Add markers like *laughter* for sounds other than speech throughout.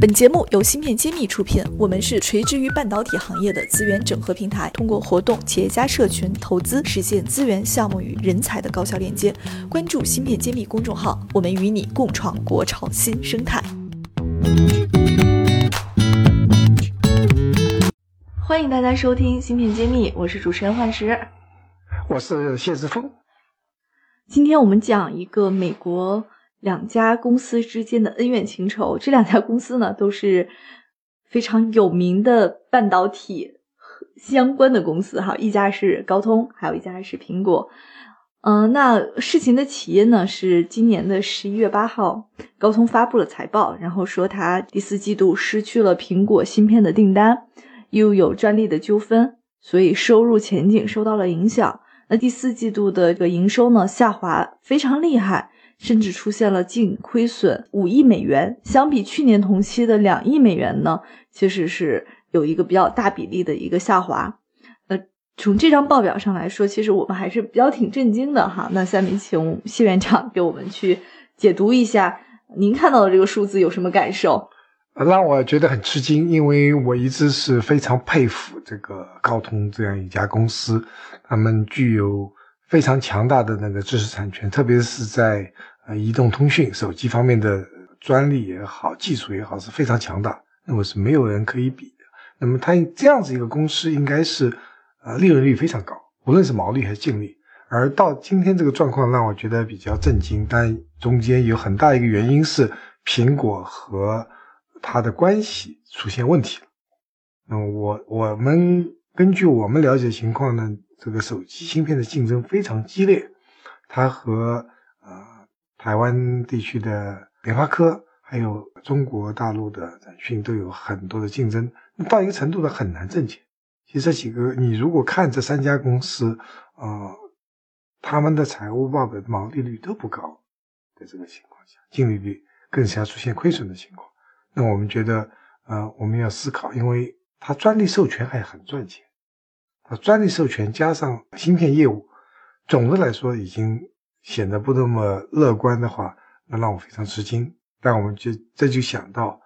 本节目由芯片揭秘出品，我们是垂直于半导体行业的资源整合平台，通过活动、企业家社群、投资，实现资源、项目与人才的高效链接。关注芯片揭秘公众号，我们与你共创国潮新生态。欢迎大家收听芯片揭秘，我是主持人幻石，我是谢志峰。今天我们讲一个美国。两家公司之间的恩怨情仇，这两家公司呢都是非常有名的半导体相关的公司哈，一家是高通，还有一家是苹果。嗯，那事情的起因呢是今年的十一月八号，高通发布了财报，然后说它第四季度失去了苹果芯片的订单，又有专利的纠纷，所以收入前景受到了影响。那第四季度的这个营收呢下滑非常厉害。甚至出现了净亏损五亿美元，相比去年同期的两亿美元呢，其实是有一个比较大比例的一个下滑。呃，从这张报表上来说，其实我们还是比较挺震惊的哈。那下面请谢院长给我们去解读一下，您看到的这个数字有什么感受？让我觉得很吃惊，因为我一直是非常佩服这个高通这样一家公司，他们具有非常强大的那个知识产权，特别是在。呃，移动通讯、手机方面的专利也好，技术也好，是非常强大，那么是没有人可以比的。那么它这样子一个公司，应该是呃利润率非常高，无论是毛利还是净利。而到今天这个状况，让我觉得比较震惊。但中间有很大一个原因是苹果和它的关系出现问题了。那我我们根据我们了解情况呢，这个手机芯片的竞争非常激烈，它和呃。台湾地区的联发科，还有中国大陆的展讯都有很多的竞争，到一个程度呢很难挣钱。其实这几个，你如果看这三家公司，呃，他们的财务报表毛利率都不高，在这个情况下，净利率更加出现亏损的情况。那我们觉得，呃，我们要思考，因为它专利授权还很赚钱，专利授权加上芯片业务，总的来说已经。显得不那么乐观的话，那让我非常吃惊。但我们就这就想到，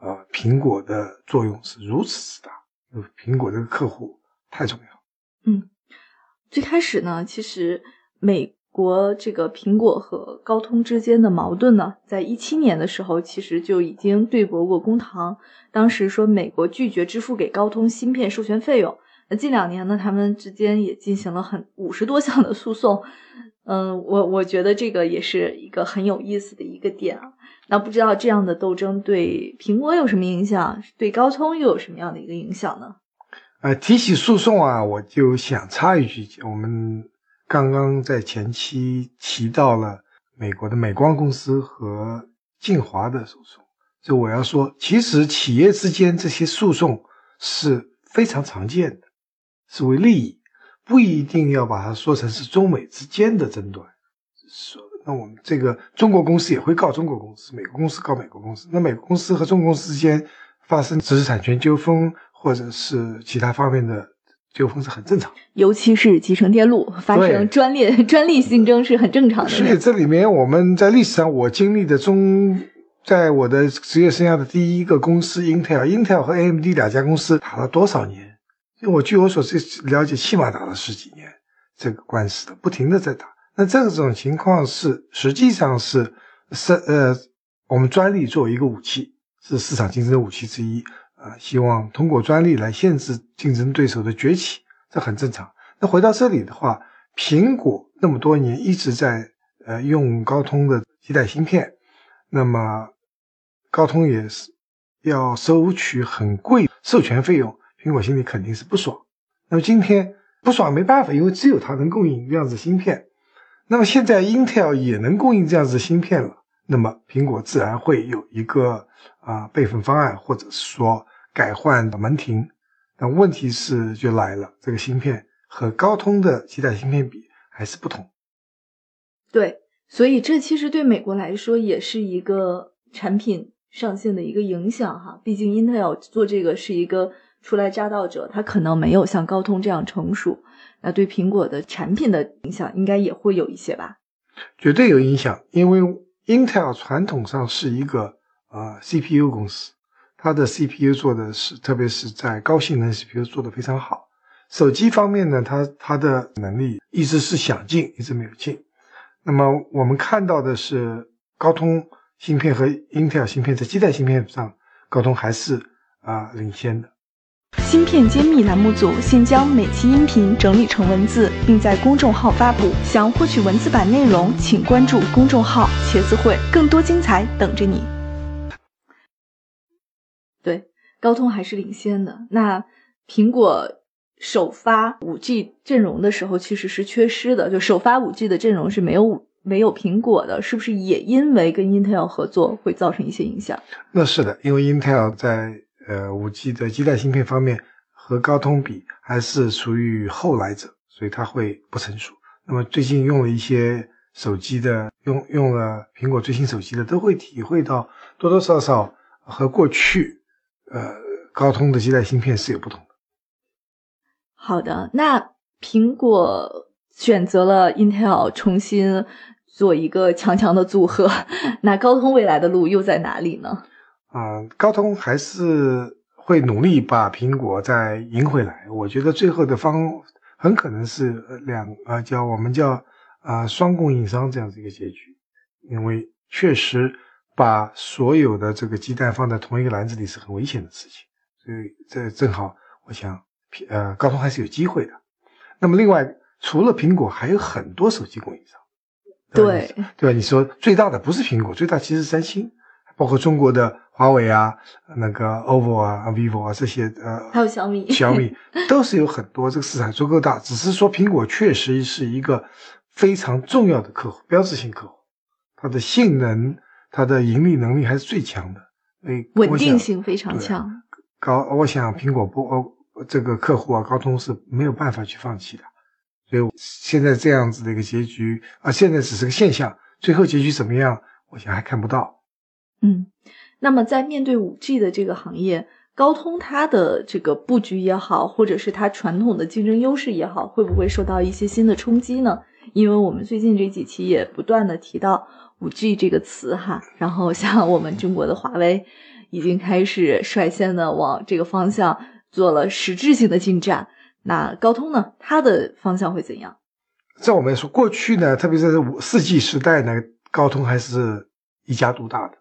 呃，苹果的作用是如此之大，因为苹果这个客户太重要。嗯，最开始呢，其实美国这个苹果和高通之间的矛盾呢，在一七年的时候，其实就已经对簿过公堂。当时说美国拒绝支付给高通芯片授权费用。那近两年呢，他们之间也进行了很五十多项的诉讼。嗯，我我觉得这个也是一个很有意思的一个点啊。那不知道这样的斗争对苹果有什么影响，对高通又有什么样的一个影响呢？呃，提起诉讼啊，我就想插一句，我们刚刚在前期提到了美国的美光公司和晋华的诉讼，就我要说，其实企业之间这些诉讼是非常常见的，是为利益。不一定要把它说成是中美之间的争端，说那我们这个中国公司也会告中国公司，美国公司告美国公司。那美国公司和中国公司之间发生知识产权纠纷或者是其他方面的纠纷是很正常，尤其是集成电路发生 *laughs* 专利专利竞争是很正常的。所以这里面我们在历史上我经历的中，在我的职业生涯的第一个公司 Intel，Intel 和 AMD 两家公司打了多少年？因为我据我所知了解，起码打了十几年这个官司的，不停的在打。那这种情况是实际上是是呃，我们专利作为一个武器，是市场竞争的武器之一啊。希望通过专利来限制竞争对手的崛起，这很正常。那回到这里的话，苹果那么多年一直在呃用高通的基带芯片，那么高通也是要收取很贵授权费用。苹果心里肯定是不爽，那么今天不爽没办法，因为只有它能供应这样子芯片。那么现在 Intel 也能供应这样子的芯片了，那么苹果自然会有一个啊备份方案，或者是说改换的门庭。但问题是就来了，这个芯片和高通的其他芯片比还是不同。对，所以这其实对美国来说也是一个产品上线的一个影响哈。毕竟 Intel 做这个是一个。初来乍到者，他可能没有像高通这样成熟，那对苹果的产品的影响应该也会有一些吧？绝对有影响，因为 Intel 传统上是一个呃 CPU 公司，它的 CPU 做的是，特别是在高性能 CPU 做的非常好。手机方面呢，它它的能力一直是想进，一直没有进。那么我们看到的是，高通芯片和 Intel 芯片在基带芯片上，高通还是啊领先的。芯片揭秘栏目组现将每期音频整理成文字，并在公众号发布。想获取文字版内容，请关注公众号“茄子会”，更多精彩等着你。对，高通还是领先的。那苹果首发五 G 阵容的时候，其实是缺失的，就首发五 G 的阵容是没有五没有苹果的，是不是也因为跟 Intel 合作会造成一些影响？那是的，因为 Intel 在呃五 G 的基带芯片方面和高通比还是属于后来者，所以它会不成熟。那么最近用了一些手机的，用用了苹果最新手机的，都会体会到多多少少和过去。呃，高通的基带芯片是有不同的。好的，那苹果选择了 Intel 重新做一个强强的组合，*laughs* 那高通未来的路又在哪里呢？啊，高通还是会努力把苹果再赢回来。我觉得最后的方很可能是两呃，叫我们叫啊双供应商这样子一个结局，因为确实。把所有的这个鸡蛋放在同一个篮子里是很危险的事情，所以这正好，我想，呃，高通还是有机会的。那么，另外除了苹果，还有很多手机供应商，对对吧？你说最大的不是苹果，最大其实是三星，包括中国的华为啊、那个 OPPO 啊、vivo 啊这些，呃，还有小米，小米 *laughs* 都是有很多，这个市场足够大。只是说苹果确实是一个非常重要的客户，标志性客户，它的性能。它的盈利能力还是最强的，诶，稳定性非常强。高，我想苹果不，哦，这个客户啊，高通是没有办法去放弃的。所以现在这样子的一个结局啊，现在只是个现象，最后结局怎么样，我想还看不到。嗯，那么在面对五 G 的这个行业，高通它的这个布局也好，或者是它传统的竞争优势也好，会不会受到一些新的冲击呢？因为我们最近这几期也不断的提到。五 G 这个词哈，然后像我们中国的华为已经开始率先的往这个方向做了实质性的进展。那高通呢，它的方向会怎样？在我们说过去呢，特别是五四 G 时代呢，高通还是一家独大的。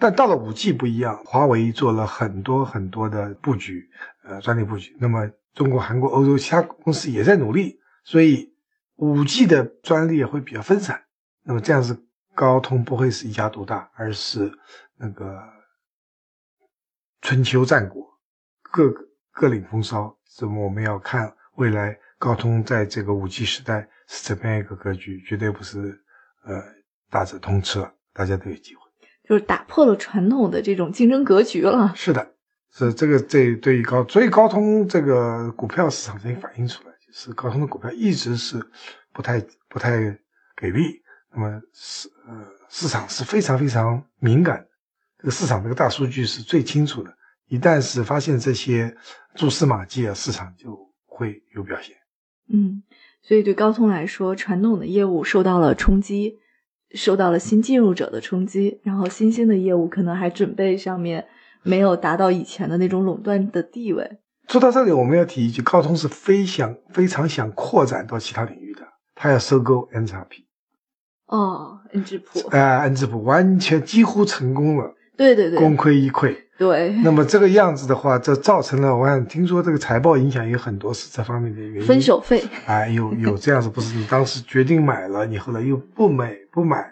但到了五 G 不一样，华为做了很多很多的布局，呃，专利布局。那么中国、韩国、欧洲其他公司也在努力，所以五 G 的专利会比较分散。那么这样子。高通不会是一家独大，而是那个春秋战国各各领风骚。那么我们要看未来高通在这个五 G 时代是怎么样一个格局，绝对不是呃大者通吃，大家都有机会，就是打破了传统的这种竞争格局了。是的，是这个这对于高，所以高通这个股票市场已经反映出来，就是高通的股票一直是不太不太给力。那么市呃市场是非常非常敏感，这个市场这个大数据是最清楚的。一旦是发现这些蛛丝马迹啊，市场就会有表现。嗯，所以对高通来说，传统的业务受到了冲击，受到了新进入者的冲击，然后新兴的业务可能还准备上面没有达到以前的那种垄断的地位。说到这里，我们要提一句，高通是非想非常想扩展到其他领域的，他要收购 N 叉 P。哦，恩智浦，哎，恩智浦完全几乎成功了，对对对，功亏一篑。对，*laughs* 那么这个样子的话，这造成了，我看听说这个财报影响有很多是这方面的原因。分手费，*laughs* 哎，有有这样子，不是你当时决定买了，你后来又不买不买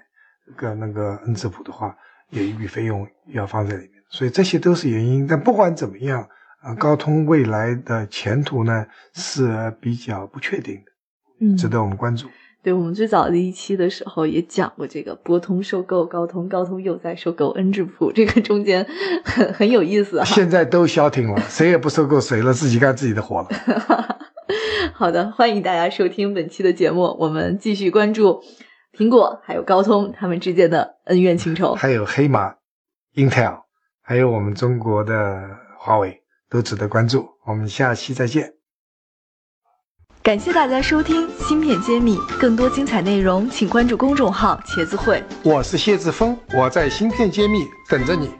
个那个恩智浦的话，有一笔费用要放在里面，所以这些都是原因。但不管怎么样，啊，高通未来的前途呢是比较不确定的，嗯，值得我们关注。对我们最早的一期的时候也讲过这个博通收购高通，高通又在收购恩智浦，这个中间很很有意思啊。现在都消停了，谁也不收购谁了，自己干自己的活了。*laughs* 好的，欢迎大家收听本期的节目，我们继续关注苹果还有高通他们之间的恩怨情仇，还有黑马、Intel，还有我们中国的华为都值得关注。我们下期再见。感谢大家收听《芯片揭秘》，更多精彩内容，请关注公众号“茄子会”。我是谢志峰，我在《芯片揭秘》等着你。